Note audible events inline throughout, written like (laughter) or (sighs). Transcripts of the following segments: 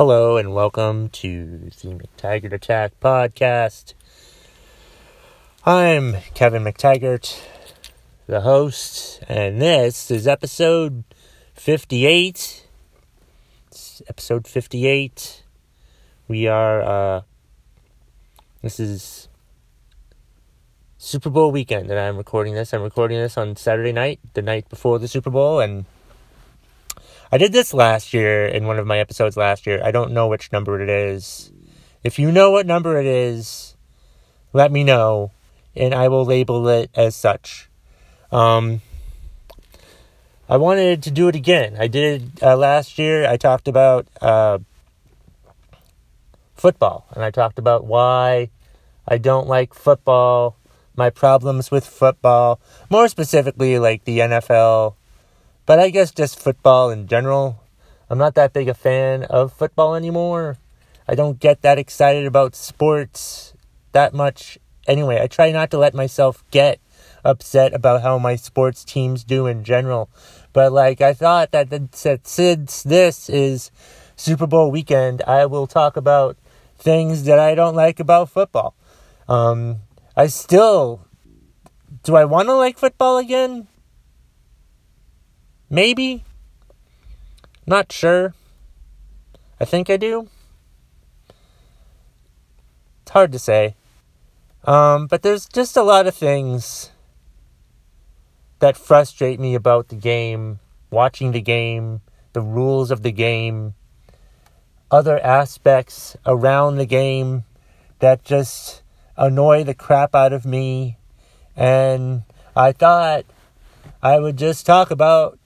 Hello and welcome to the McTaggart Attack podcast. I'm Kevin McTaggart, the host, and this is episode 58. It's episode 58. We are, uh, this is Super Bowl weekend, and I'm recording this. I'm recording this on Saturday night, the night before the Super Bowl, and I did this last year in one of my episodes last year. I don't know which number it is. If you know what number it is, let me know, and I will label it as such. Um, I wanted to do it again. I did uh, last year. I talked about uh, football, and I talked about why I don't like football, my problems with football, more specifically, like the NFL but I guess just football in general. I'm not that big a fan of football anymore. I don't get that excited about sports that much. Anyway, I try not to let myself get upset about how my sports teams do in general. But like I thought that, that since this is Super Bowl weekend, I will talk about things that I don't like about football. Um, I still do I want to like football again? Maybe. Not sure. I think I do. It's hard to say. Um, but there's just a lot of things that frustrate me about the game, watching the game, the rules of the game, other aspects around the game that just annoy the crap out of me. And I thought I would just talk about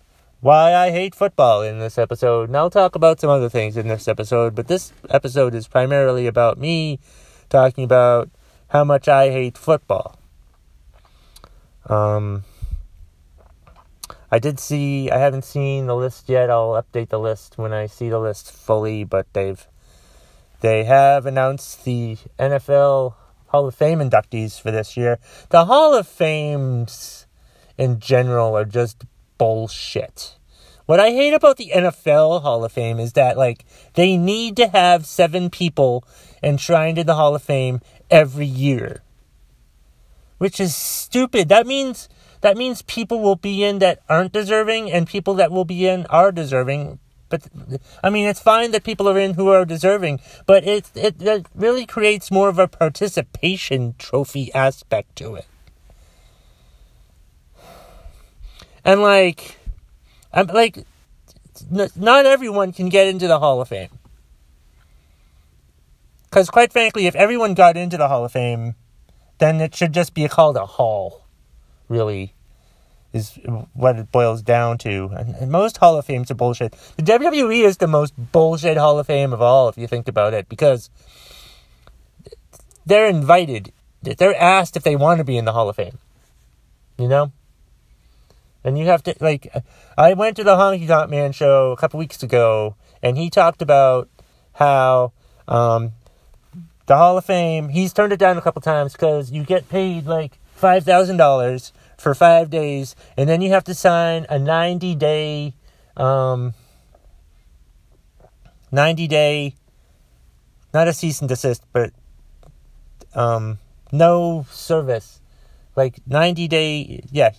why I hate football in this episode. And I'll talk about some other things in this episode, but this episode is primarily about me talking about how much I hate football. Um, I did see, I haven't seen the list yet. I'll update the list when I see the list fully, but they've, they have announced the NFL Hall of Fame inductees for this year. The Hall of Fames in general are just bullshit. What I hate about the NFL Hall of Fame is that, like, they need to have seven people enshrined in the Hall of Fame every year. Which is stupid. That means that means people will be in that aren't deserving and people that will be in are deserving. But I mean, it's fine that people are in who are deserving, but it it, it really creates more of a participation trophy aspect to it. And like, I'm like, not everyone can get into the Hall of Fame. Because quite frankly, if everyone got into the Hall of Fame, then it should just be called a hall. Really, is what it boils down to. And, and most Hall of Fames are bullshit. The WWE is the most bullshit Hall of Fame of all, if you think about it, because they're invited. They're asked if they want to be in the Hall of Fame. You know? And you have to, like, I went to the Honky Tonk Man show a couple weeks ago, and he talked about how um, the Hall of Fame, he's turned it down a couple times because you get paid like $5,000 for five days, and then you have to sign a 90 day, um, 90 day, not a cease and desist, but um, no service. Like 90 day, yeah,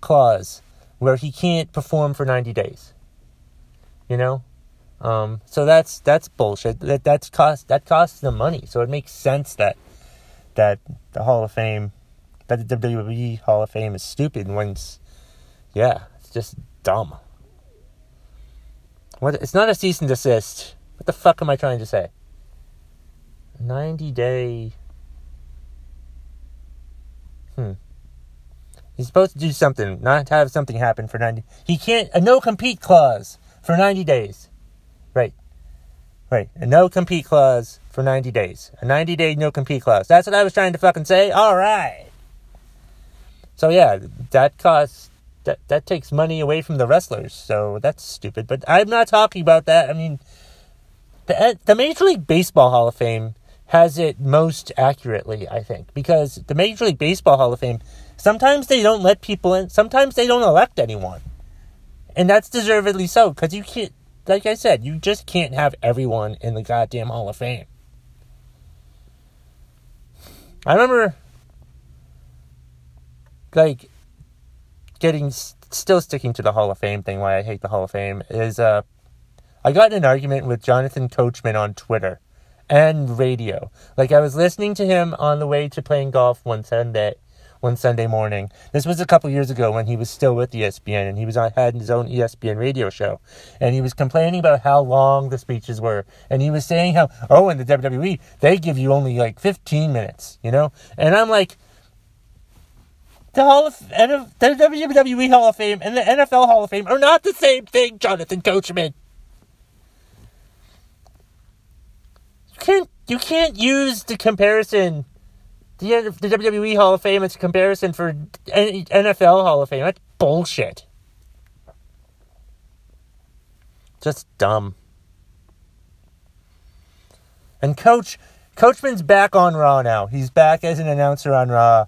clause where he can't perform for 90 days. You know? Um, so that's that's bullshit. That that's cost that costs them money. So it makes sense that that the Hall of Fame that the WWE Hall of Fame is stupid when it's yeah, it's just dumb. What it's not a cease and desist. What the fuck am I trying to say? 90 day Hmm. He's supposed to do something, not have something happen for 90. He can't, a no compete clause for 90 days. Right. Right. A no compete clause for 90 days. A 90 day no compete clause. That's what I was trying to fucking say. All right. So yeah, that costs, that, that takes money away from the wrestlers. So that's stupid. But I'm not talking about that. I mean, the, eh, the Major League Baseball Hall of Fame has it most accurately, I think, because the Major League Baseball Hall of Fame Sometimes they don't let people in. Sometimes they don't elect anyone. And that's deservedly so, because you can't. like I said, you just can't have everyone in the goddamn Hall of Fame. I remember, like, getting still sticking to the Hall of Fame thing. Why I hate the Hall of Fame is uh, I got in an argument with Jonathan Coachman on Twitter and radio. Like I was listening to him on the way to playing golf one Sunday, one Sunday morning. This was a couple years ago when he was still with ESPN and he was on, had his own ESPN radio show. And he was complaining about how long the speeches were. And he was saying how, oh, in the WWE, they give you only like 15 minutes, you know? And I'm like, the Hall of the WWE Hall of Fame and the NFL Hall of Fame are not the same thing, Jonathan Coachman. You can't you can't use the comparison the, the WWE Hall of Fame as a comparison for NFL Hall of Fame. That's bullshit. Just dumb. And Coach Coachman's back on Raw now. He's back as an announcer on Raw.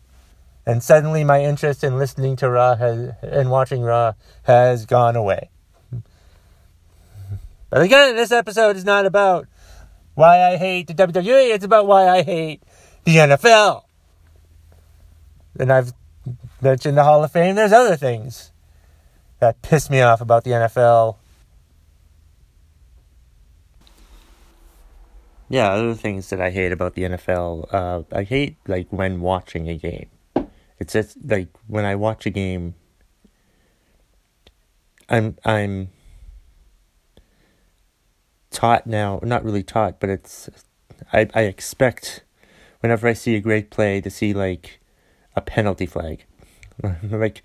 And suddenly my interest in listening to Raw has, and watching Raw has gone away. But again, this episode is not about why I hate the WWE, it's about why I hate the NFL. And I've mentioned the Hall of Fame. There's other things that piss me off about the NFL. Yeah, other things that I hate about the NFL. Uh, I hate like when watching a game. It's just like when I watch a game. I'm I'm taught now, not really taught, but it's I I expect whenever I see a great play to see like a penalty flag. (laughs) like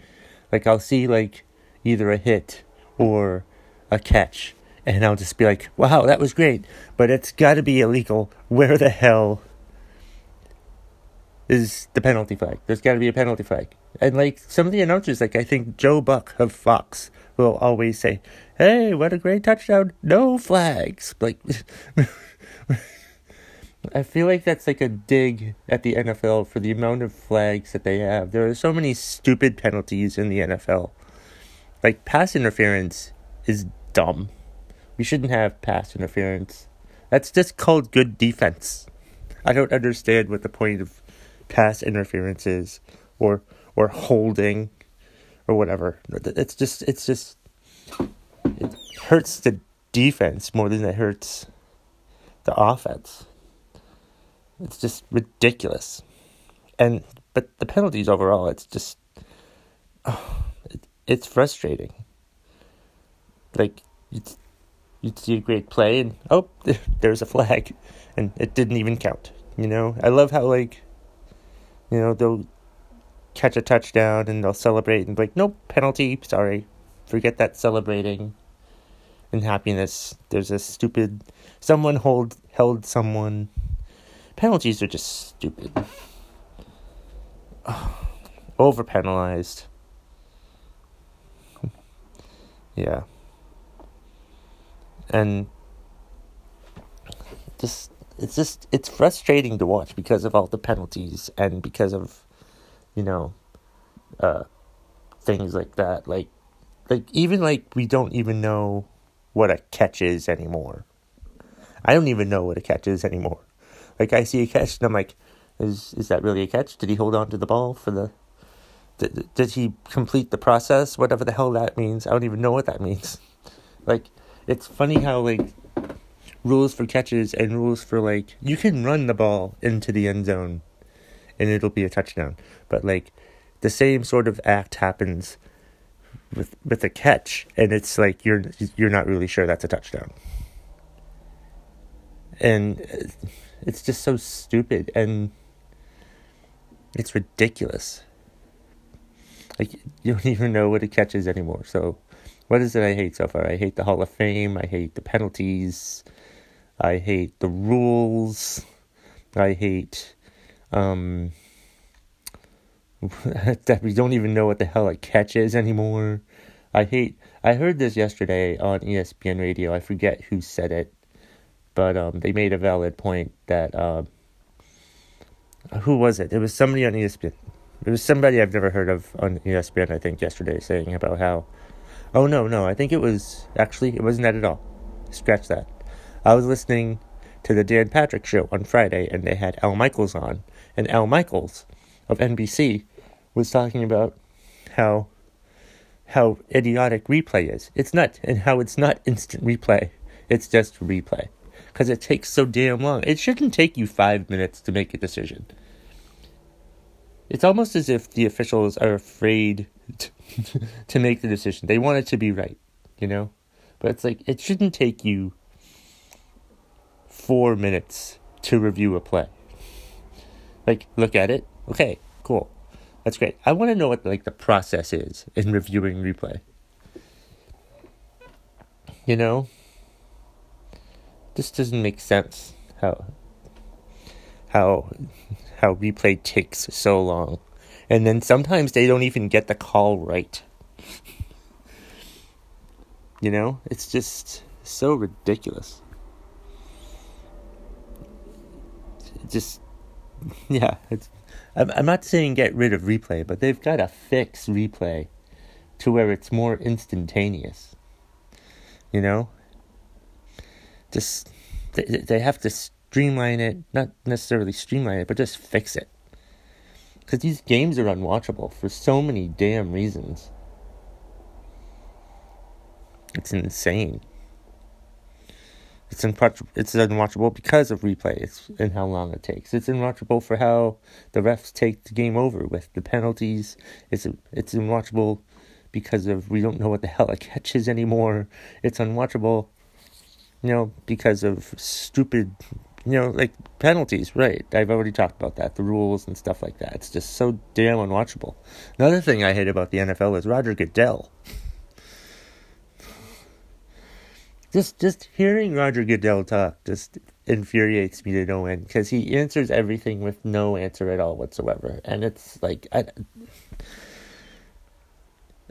like I'll see like either a hit or a catch and I'll just be like, "Wow, that was great." But it's got to be illegal. Where the hell is the penalty flag? There's got to be a penalty flag. And like some of the announcers, like I think Joe Buck of Fox will always say, "Hey, what a great touchdown! No flags." Like (laughs) I feel like that's like a dig at the NFL for the amount of flags that they have. There are so many stupid penalties in the NFL. Like pass interference is dumb. We shouldn't have pass interference. That's just called good defense. I don't understand what the point of pass interference is or or holding or whatever. It's just it's just it hurts the defense more than it hurts the offense. It's just ridiculous. And but the penalties overall, it's just oh, (sighs) it, it's frustrating. Like you'd, you'd see a great play and oh, (laughs) there's a flag, and it didn't even count. You know, I love how like, you know, they'll catch a touchdown and they'll celebrate and be like, nope, penalty, sorry, forget that celebrating and happiness. There's a stupid someone hold held someone Penalties are just stupid. (sighs) Over penalized. yeah. And just it's just it's frustrating to watch because of all the penalties and because of you know uh things like that like like even like we don't even know what a catch is anymore. I don't even know what a catch is anymore. Like I see a catch and I'm like, is is that really a catch? Did he hold on to the ball for the? Did, did he complete the process? Whatever the hell that means, I don't even know what that means. (laughs) Like, it's funny how like rules for catches and rules for like you can run the ball into the end zone, and it'll be a touchdown. But like, the same sort of act happens with with a catch, and it's like you're you're not really sure that's a touchdown. And it's just so stupid and it's ridiculous. Like you don't (laughs) even know what it catches anymore. So what is it I hate so far? I hate the Hall of Fame, I hate the penalties, I hate the rules, I hate um (laughs) that we don't even know what the hell a catch is anymore. I hate I heard this yesterday on ESPN radio. I forget who said it but um, they made a valid point that uh, who was it? It was somebody on ESPN. It was somebody I've never heard of on ESPN. I think yesterday saying about how, oh no no I think it was actually it wasn't that at all. scratch that. I was listening to the Dan Patrick show on Friday, and they had Al Michaels on, and Al Michaels of NBC was talking about how how idiotic replay is. It's not, and how it's not instant replay. It's just replay because it takes so damn long. It shouldn't take you five minutes to make a decision. It's almost as if the officials are afraid to, (laughs) to make the decision. They want it to be right, you know? But it's like, it shouldn't take you four minutes to review a play. Like, look at it. Okay, cool. That's great. I want to know what like the process is in reviewing replay. You know? This doesn't make sense. How how how replay takes so long. And then sometimes they don't even get the call right. you know? It's just so ridiculous. just yeah, it's I'm I'm not saying get rid of replay, but they've got to fix replay to where it's more instantaneous. You know? Just they, they have to streamline it, not necessarily streamline it, but just fix it. Because these games are unwatchable for so many damn reasons. It's insane. It's it's unwatchable because of replays and how long it takes. It's unwatchable for how the refs take the game over with the penalties. It's it's unwatchable because of we don't know what the hell a (laughs) catch is anymore. It's unwatchable, you know, because of stupid, you know, like penalties. Right? I've already talked about that, the rules and stuff like that. It's just so damn unwatchable. Another thing I hate about the NFL is Roger Goodell. just just hearing Roger Goodell talk just infuriates me to no end because he answers everything with no answer at all whatsoever, and it's like I.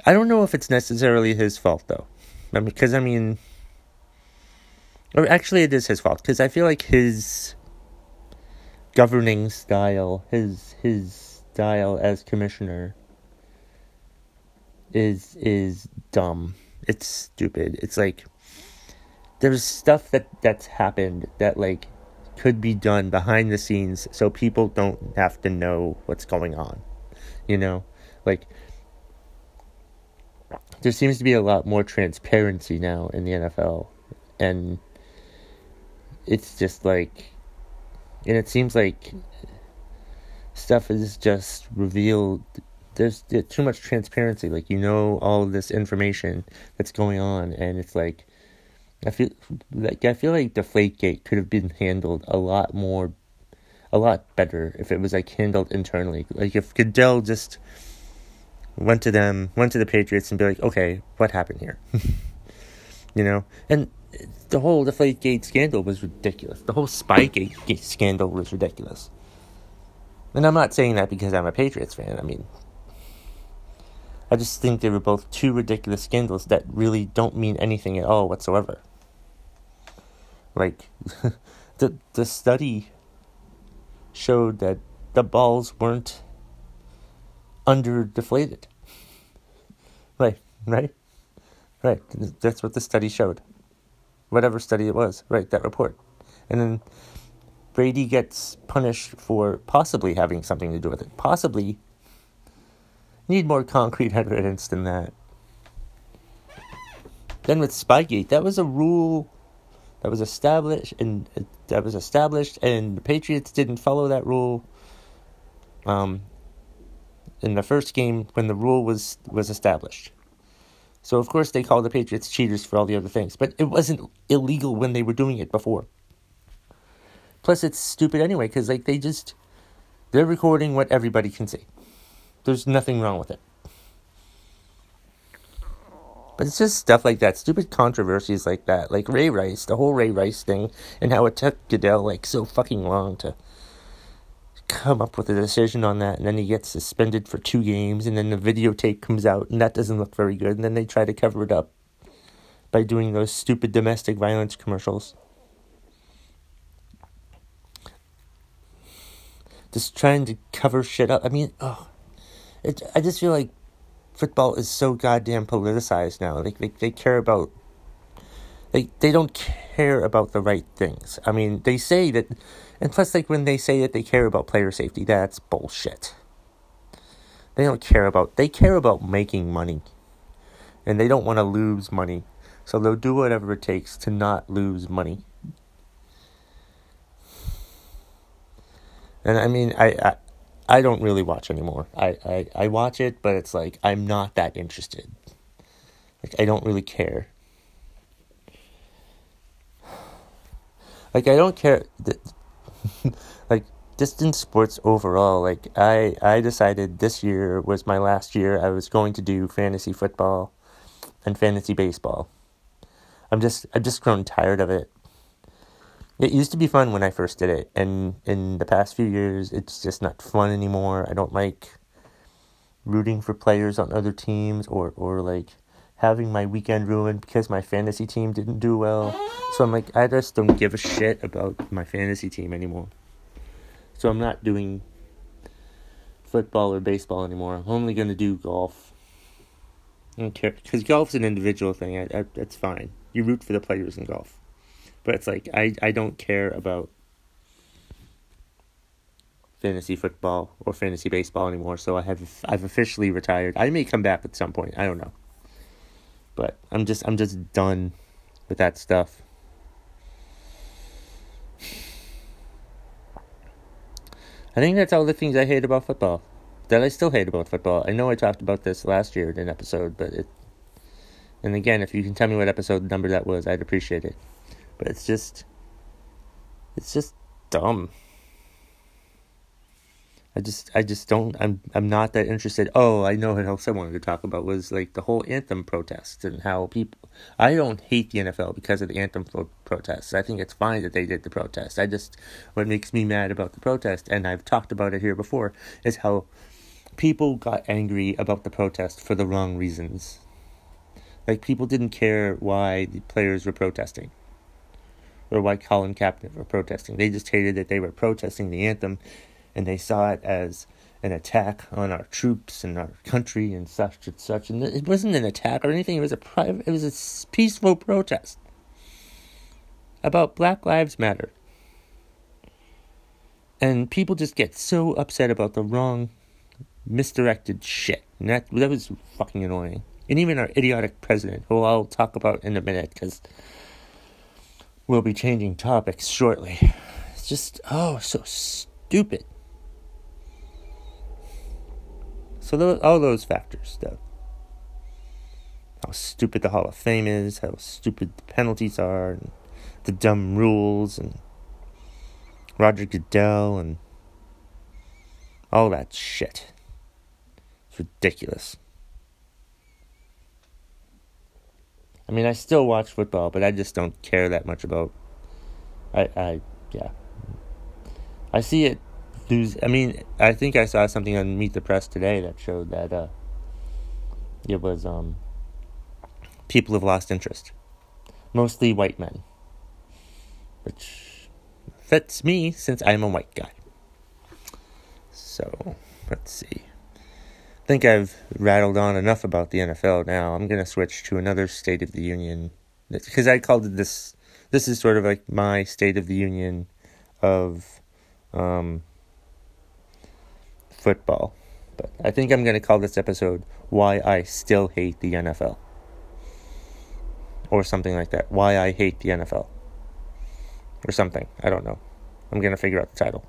I don't know if it's necessarily his fault though, because I mean, or actually it is his fault because I feel like his governing style, his his style as commissioner, is is dumb. It's stupid. It's like there's stuff that that's happened that like could be done behind the scenes so people don't have to know what's going on you know like there seems to be a lot more transparency now in the NFL and it's just like and it seems like stuff is just revealed there's, too much transparency like you know all this information that's going on and it's like I feel like I feel like Deflategate could have been handled a lot more, a lot better if it was like handled internally. Like if Goodell just went to them, went to the Patriots, and be like, okay, what happened here? (laughs) you know, and the whole Deflategate scandal was ridiculous. The whole Spygate scandal was ridiculous. And I'm not saying that because I'm a Patriots fan. I mean, I just think they were both two ridiculous scandals that really don't mean anything at all whatsoever. Like (laughs) the the study showed that the balls weren't under deflated. (laughs) Right, right, right. That's what the study showed. Whatever study it was, right? That report, and then Brady gets punished for possibly having something to do with it. Possibly need more concrete (laughs) evidence than that. Then with Spygate, that was a rule that was established and that was established and the Patriots didn't follow that rule um, in the first game when the rule was was established. So of course they call the Patriots cheaters for all the other things, but it wasn't illegal when they were doing it before. Plus it's stupid anyway cuz like they just they're recording what everybody can see. There's nothing wrong with it. But it's just stuff like that, stupid controversies like that, like Ray Rice, the whole Ray Rice thing, and how it took Goodell like so fucking long to come up with a decision on that, and then he gets suspended for two games, and then the videotape comes out, and that doesn't look very good, and then they try to cover it up by doing those stupid domestic violence commercials. Just trying to cover shit up. I mean, oh, it, I just feel like football is so goddamn politicized now. Like they, they care about Like they don't care about the right things. I mean, they say that, and plus, like when they say that they care about player safety, that's bullshit. They don't care about. They care about making money, and they don't want to lose money, so they'll do whatever it takes to not lose money. And I mean, I, I, I don't really watch anymore. I, I, I watch it, but it's like I'm not that interested. Like I don't really care. Like I don't care. (laughs) like distance sports overall. Like I I decided this year was my last year. I was going to do fantasy football and fantasy baseball. I'm just I've just grown tired of it. It used to be fun when I first did it, and in the past few years, it's just not fun anymore. I don't like rooting for players on other teams or or like having my weekend ruined because my fantasy team didn't do well. So I'm like, I just don't give a shit about my fantasy team anymore. So I'm not doing football or baseball anymore. I'm only going to do golf. Care. Because golf's an individual thing. I, I, that's fine. You root for the players in golf. But it's like, I, I don't care about fantasy football or fantasy baseball anymore. So I have I've officially retired. I may come back at some point. I don't know. But I'm just I'm just done with that stuff. I think that's all the things I hate about football. That I still hate about football. I know I talked about this last year in an episode, but it. And again, if you can tell me what episode number that was, I'd appreciate it. But it's just. It's just dumb. I just I just don't I'm I'm not that interested. Oh, I know what else I wanted to talk about was like the whole anthem protest and how people I don't hate the NFL because of the anthem pro- protests. I think it's fine that they did the protest. I just what makes me mad about the protest and I've talked about it here before is how people got angry about the protest for the wrong reasons. Like people didn't care why the players were protesting or why Colin Kaepernick were protesting. They just hated that they were protesting the anthem and they saw it as an attack on our troops and our country and such and such. And it wasn't an attack or anything. It was a private. It was a peaceful protest about Black Lives Matter. And people just get so upset about the wrong, misdirected shit. And that that was fucking annoying. And even our idiotic president, who I'll talk about in a minute, because we'll be changing topics shortly. It's just oh so stupid. So those, all those factors, though. How stupid the Hall of Fame is, how stupid the penalties are, and the dumb rules, and Roger Goodell, and all that shit. It's ridiculous. I mean, I still watch football, but I just don't care that much about. I, I, yeah. I see it I mean, I think I saw something on Meet the Press today that showed that uh, it was um, people have lost interest, mostly white men, which fits me since I'm a white guy. So let's see. I think I've rattled on enough about the NFL now. I'm gonna switch to another State of the Union because I called it this. This is sort of like my State of the Union of um, football. But I think I'm going to call this episode Why I Still Hate the NFL. Or something like that. Why I Hate the NFL. Or something. I don't know. I'm going to figure out the title.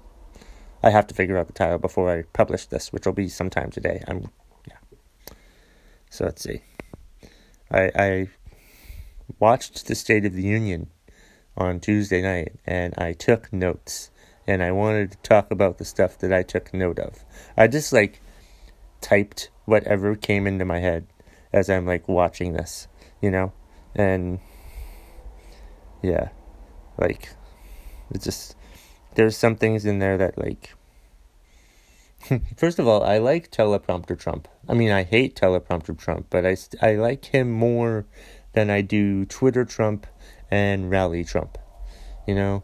I have to figure out the title before I publish this, which will be sometime today. I'm yeah. So let's see. I I watched the State of the Union on Tuesday night and I took notes and I wanted to talk about the stuff that I took note of. I just like typed whatever came into my head as I'm like watching this, you know? And yeah, like it's just there's some things in there that like (laughs) First of all, I like teleprompter Trump. I mean, I hate teleprompter Trump, but I I like him more than I do Twitter Trump and rally Trump. You know,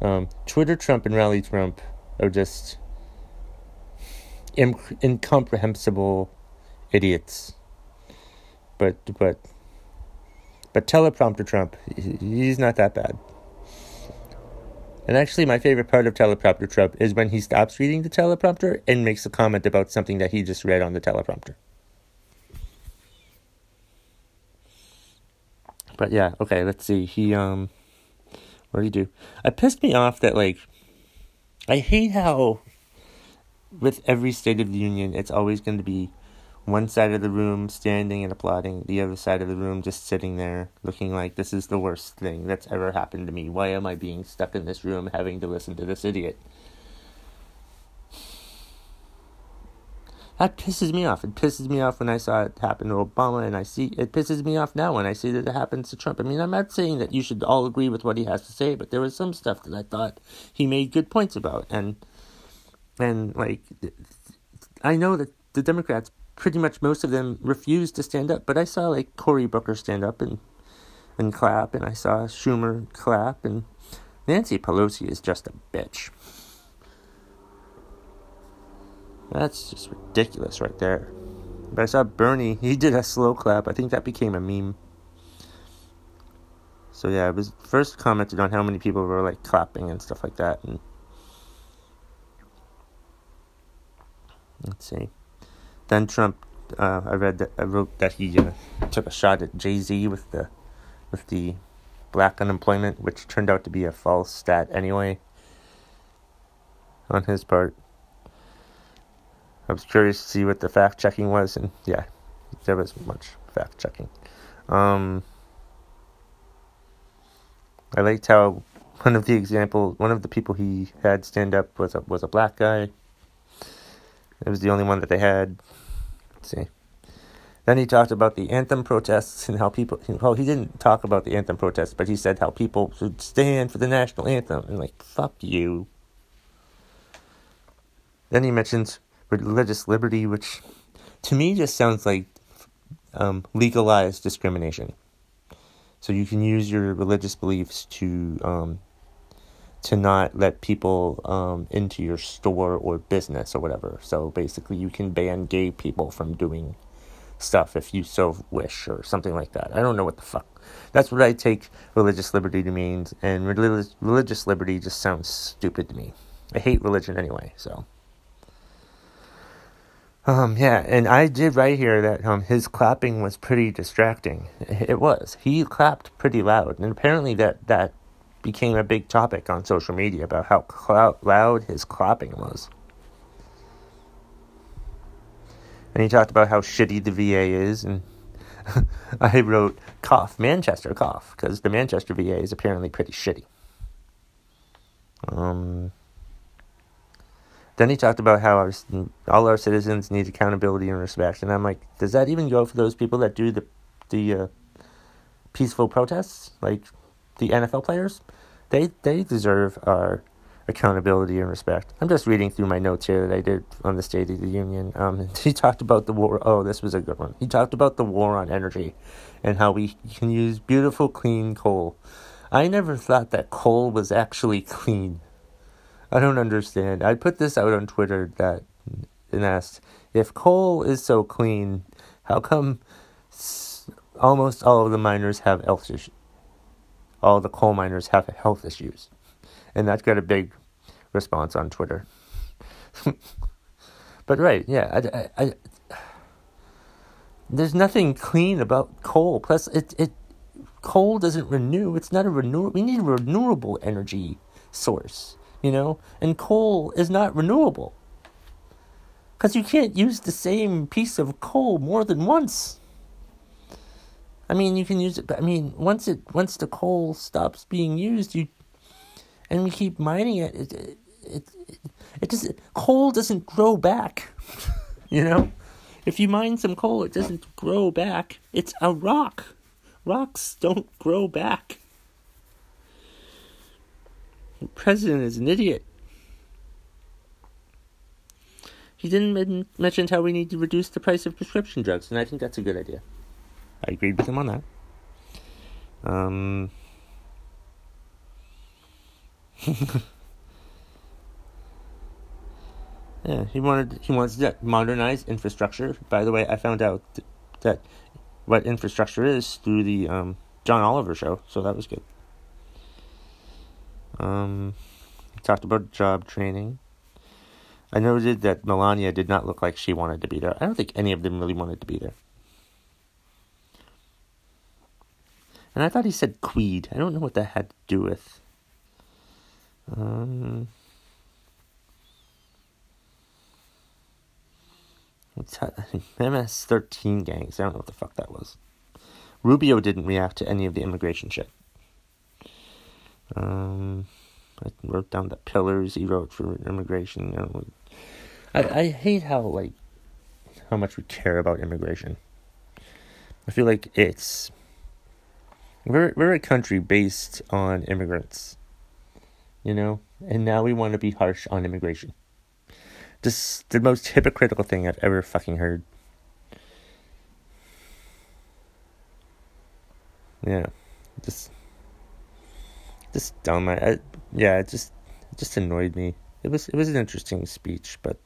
um, Twitter Trump and Rally Trump are just incomprehensible idiots. But but But teleprompter Trump, he's not that bad. And actually, my favorite part of teleprompter Trump is when he stops reading the teleprompter and makes a comment about something that he just read on the teleprompter. But yeah, okay, let's see. He um what do you do? It pissed me off that like I hate how with every State of the Union it's always going to be one side of the room standing and applauding, the other side of the room just sitting there looking like this is the worst thing that's ever happened to me. Why am I being stuck in this room having to listen to this idiot? That pisses me off. It pisses me off when I saw it happen to Obama, and I see it pisses me off now when I see that it happens to Trump. I mean, I'm not saying that you should all agree with what he has to say, but there was some stuff that I thought he made good points about, and and like I know that the Democrats, pretty much most of them, refused to stand up, but I saw like Cory Booker stand up and and clap, and I saw Schumer clap, and Nancy Pelosi is just a bitch. That's just ridiculous right there. But I saw Bernie, he did a slow clap. I think that became a meme. So yeah, it was first commented on how many people were like clapping and stuff like that and let's see. Then Trump uh, I read that I wrote that he uh, took a shot at Jay-Z with the with the black unemployment, which turned out to be a false stat anyway on his part. I was curious to see what the fact checking was, and yeah, there was much fact checking. Um, I liked how one of the example, one of the people he had stand up was a was a black guy. It was the only one that they had. Let's see. Then he talked about the anthem protests and how people. Well, he didn't talk about the anthem protests, but he said how people should stand for the national anthem. And like, fuck you. Then he mentions religious liberty, which to me just sounds like um, legalized discrimination. So you can use your religious beliefs to um, to not let people um, into your store or business or whatever. So basically, you can ban gay people from doing stuff if you so wish or something like that. I don't know what the fuck. That's what I take religious liberty to mean, and religious religious liberty just sounds stupid to me. I hate religion anyway, so. Um, yeah, and I did write here that um, his clapping was pretty distracting. It was. He clapped pretty loud, and apparently that, that became a big topic on social media about how loud his clapping was. And he talked about how shitty the VA is, and (laughs) I wrote cough Manchester cough because the Manchester VA is apparently pretty shitty. Um, then he talked about how our, all our citizens need accountability and respect, and I'm like, does that even go for those people that do the the uh, peaceful protests, like the NFL players? They they deserve our accountability and respect. I'm just reading through my notes here that I did on the State of the Union. Um, (laughs) he talked about the war. Oh, this was a good one. He talked about the war on energy, and how we can use beautiful, clean coal. I never thought that coal was actually clean. I don't understand. I put this out on Twitter that and asked if coal is so clean, how come almost all of the miners have health issues? All the coal miners have health issues, and that got a big response on Twitter. (laughs) but right, yeah, I, I, I, there's nothing clean about coal. Plus, it it coal doesn't renew. It's not a renew. We need a renewable energy source you know, and coal is not renewable. Because you can't use the same piece of coal more than once. I mean, you can use it, but I mean, once it once the coal stops being used, you and we keep mining it, it it it, it just coal doesn't grow back. (laughs) you know, if you mine some coal, it doesn't grow back. It's a rock. Rocks don't grow back. The president is an idiot. He didn't mention how we need to reduce the price of prescription drugs, and I think that's a good idea. I agreed with him on that. Um, (laughs) yeah, he wanted he wants to modernize infrastructure. By the way, I found out th- that what infrastructure is through the um, John Oliver show, so that was good. Um, talked about job training. I noted that Melania did not look like she wanted to be there. I don't think any of them really wanted to be there. And I thought he said Queed. I don't know what that had to do with. Um. (laughs) MS-13 gangs. I don't know what the fuck that was. Rubio didn't react to any of the immigration shit. Um, I wrote down the pillars he wrote for immigration. You know, I I hate how like how much we care about immigration. I feel like it's we're we're a country based on immigrants, you know, and now we want to be harsh on immigration. Just the most hypocritical thing I've ever fucking heard. Yeah, just just dumb. I, I yeah, it just it just annoyed me. It was it was an interesting speech, but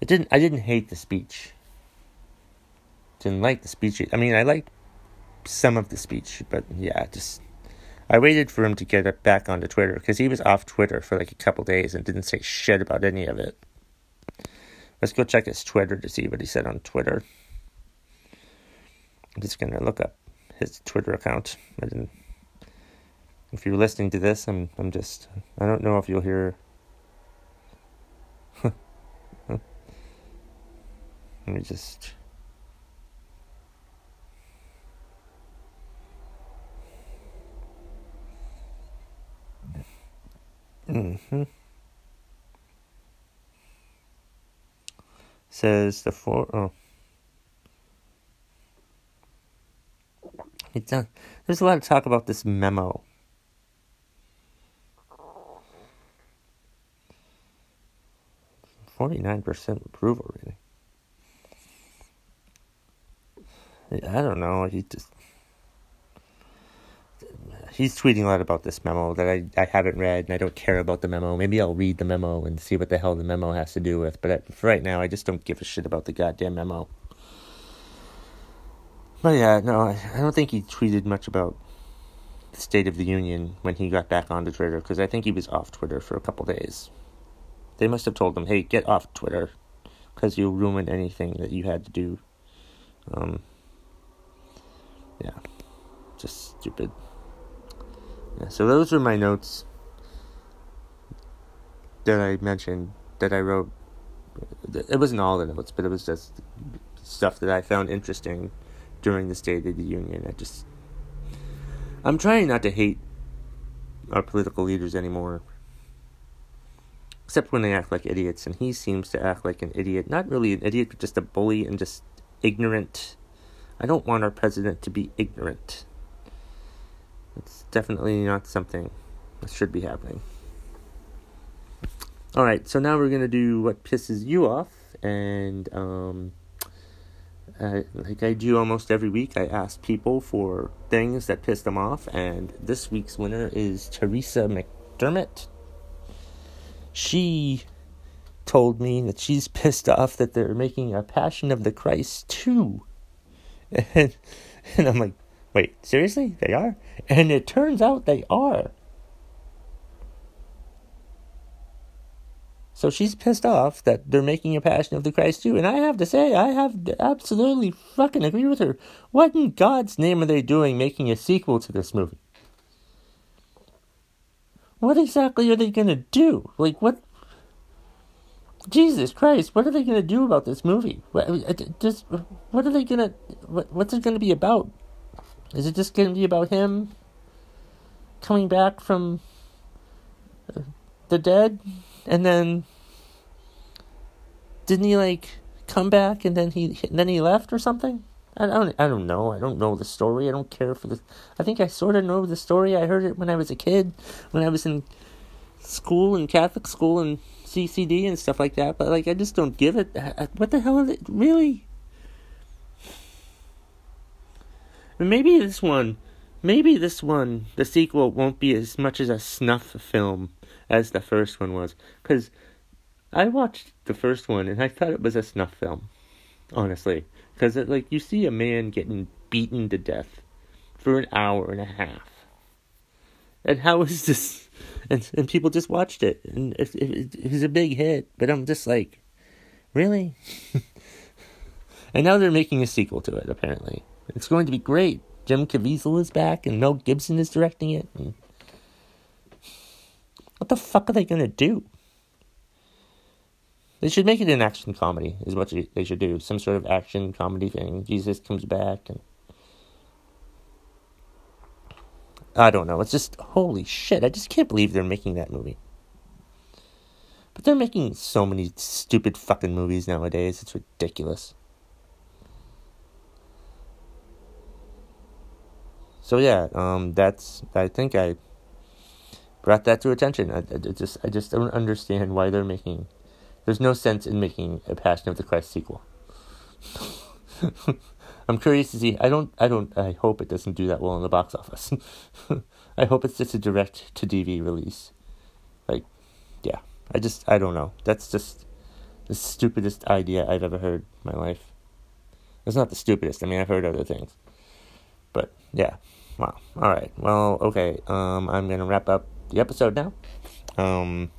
it didn't. I didn't hate the speech. Didn't like the speech. I mean, I liked some of the speech, but yeah, just I waited for him to get back onto Twitter because he was off Twitter for like a couple days and didn't say shit about any of it. Let's go check his Twitter to see what he said on Twitter. I'm just gonna look up his Twitter account. I didn't if you're listening to this, I'm I'm just I don't know if you'll hear. (laughs) Let me just. Mm-hmm. Says the four oh. It's done. There's a lot of talk about this memo 49% approval rating. I don't know. He just he's tweeting a lot about this memo that I, I haven't read and I don't care about the memo. Maybe I'll read the memo and see what the hell the memo has to do with. But for right now, I just don't give a shit about the goddamn memo. But yeah, no, I, I don't think he tweeted much about the State of the Union when he got back onto Twitter because I think he was off Twitter for a couple days. They must have told them, hey, get off Twitter because you'll ruin anything that you had to do. Um, yeah, just stupid. Yeah, so those are my notes that I mentioned that I wrote. It wasn't all the notes, but it was just stuff that I found interesting during the State of the Union. I just, I'm trying not to hate our political leaders anymore except when they act like idiots, and he seems to act like an idiot. Not really an idiot, but just a bully and just ignorant. I don't want our president to be ignorant. It's definitely not something that should be happening. Alright, so now we're going to do what pisses you off, and um, like I do almost every week, I ask people for things that piss them off, and this week's winner is Teresa McDermott she told me that she's pissed off that they're making a Passion of the Christ 2. (laughs) And, and I'm like, wait, seriously? They are? And it turns out they are. So she's pissed off that they're making a Passion of the Christ 2. And I have to say, I have absolutely fucking agree with her. What in God's name are they doing making a sequel to this movie? What exactly are they going to do? Like, what? Jesus Christ, what are they going to do about this movie? What, uh, just, what are they going to, what, what's it going to be about? Is it just going to be about him coming back from the dead? And then, didn't he, like, come back and then he, and then he left or something? I don't, I don't know. I don't know the story. I don't care for the. I think I sort of know the story. I heard it when I was a kid, when I was in school and Catholic school and CCD and stuff like that. But like, I just don't give it. What the hell is it? Really? maybe this one, maybe this one, the sequel won't be as much as a snuff film as the first one was. Because I watched the first one and I thought it was a snuff film, honestly. Because, like, you see a man getting beaten to death for an hour and a half. And how is this? (laughs) And and people just watched it, and it, it, it was a big hit. But I'm just like, really? (laughs) and now they're making a sequel to it. Apparently, it's going to be great. Jim Caviezel is back, and Mel Gibson is directing it. And what the fuck are they gonna do? They should make it an action comedy, is what they should do. Some sort of action comedy thing. Jesus comes back and. I don't know. It's just, holy shit. I just can't believe they're making that movie. But they're making so many stupid fucking movies nowadays. It's ridiculous. So yeah, um, that's. I think I brought that to attention. I, I just, I just don't understand why they're making there's no sense in making a Passion of the Christ sequel. (laughs) I'm curious to see. I don't. I don't. I hope it doesn't do that well in the box office. (laughs) I hope it's just a direct to DV release. Like, yeah. I just. I don't know. That's just the stupidest idea I've ever heard in my life. It's not the stupidest. I mean, I've heard other things, but yeah. Wow. All right. Well, okay. Um, I'm gonna wrap up the episode now. Um,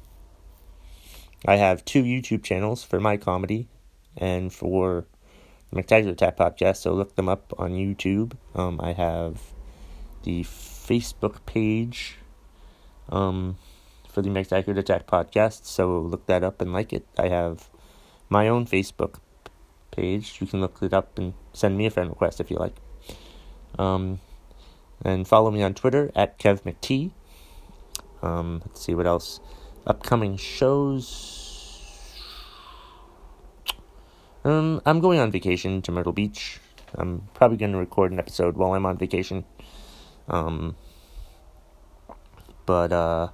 I have two YouTube channels for my comedy and for the McTaggart Attack podcast, so look them up on YouTube. Um, I have the Facebook page um, for the McTaggart Attack podcast, so look that up and like it. I have my own Facebook page. You can look it up and send me a friend request if you like. Um, and follow me on Twitter at KevMcT. Um, let's see what else upcoming shows. Um, I'm going on vacation to Myrtle Beach. I'm probably going to record an episode while I'm on vacation. Um, but uh,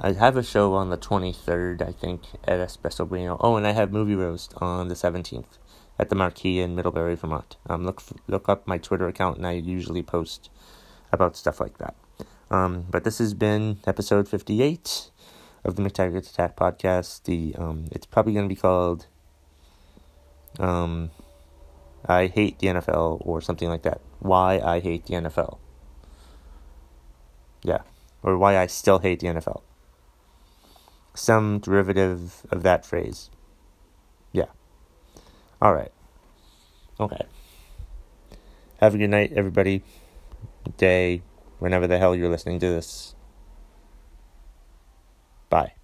I have a show on the 23rd, I think, at Espresso Bueno. Oh, and I have movie roast on the 17th at the Marquis in Middlebury, Vermont. Um, look look up my Twitter account, and I usually post about stuff like that. Um, but this has been episode 58 of the McTaggart Attack podcast. The um, it's probably going to be called um, I hate the NFL or something like that. Why I hate the NFL. Yeah, or why I still hate the NFL. Some derivative of that phrase. Yeah. All right. Okay. Have a good night, everybody. Day whenever the hell you're listening to this. Bye.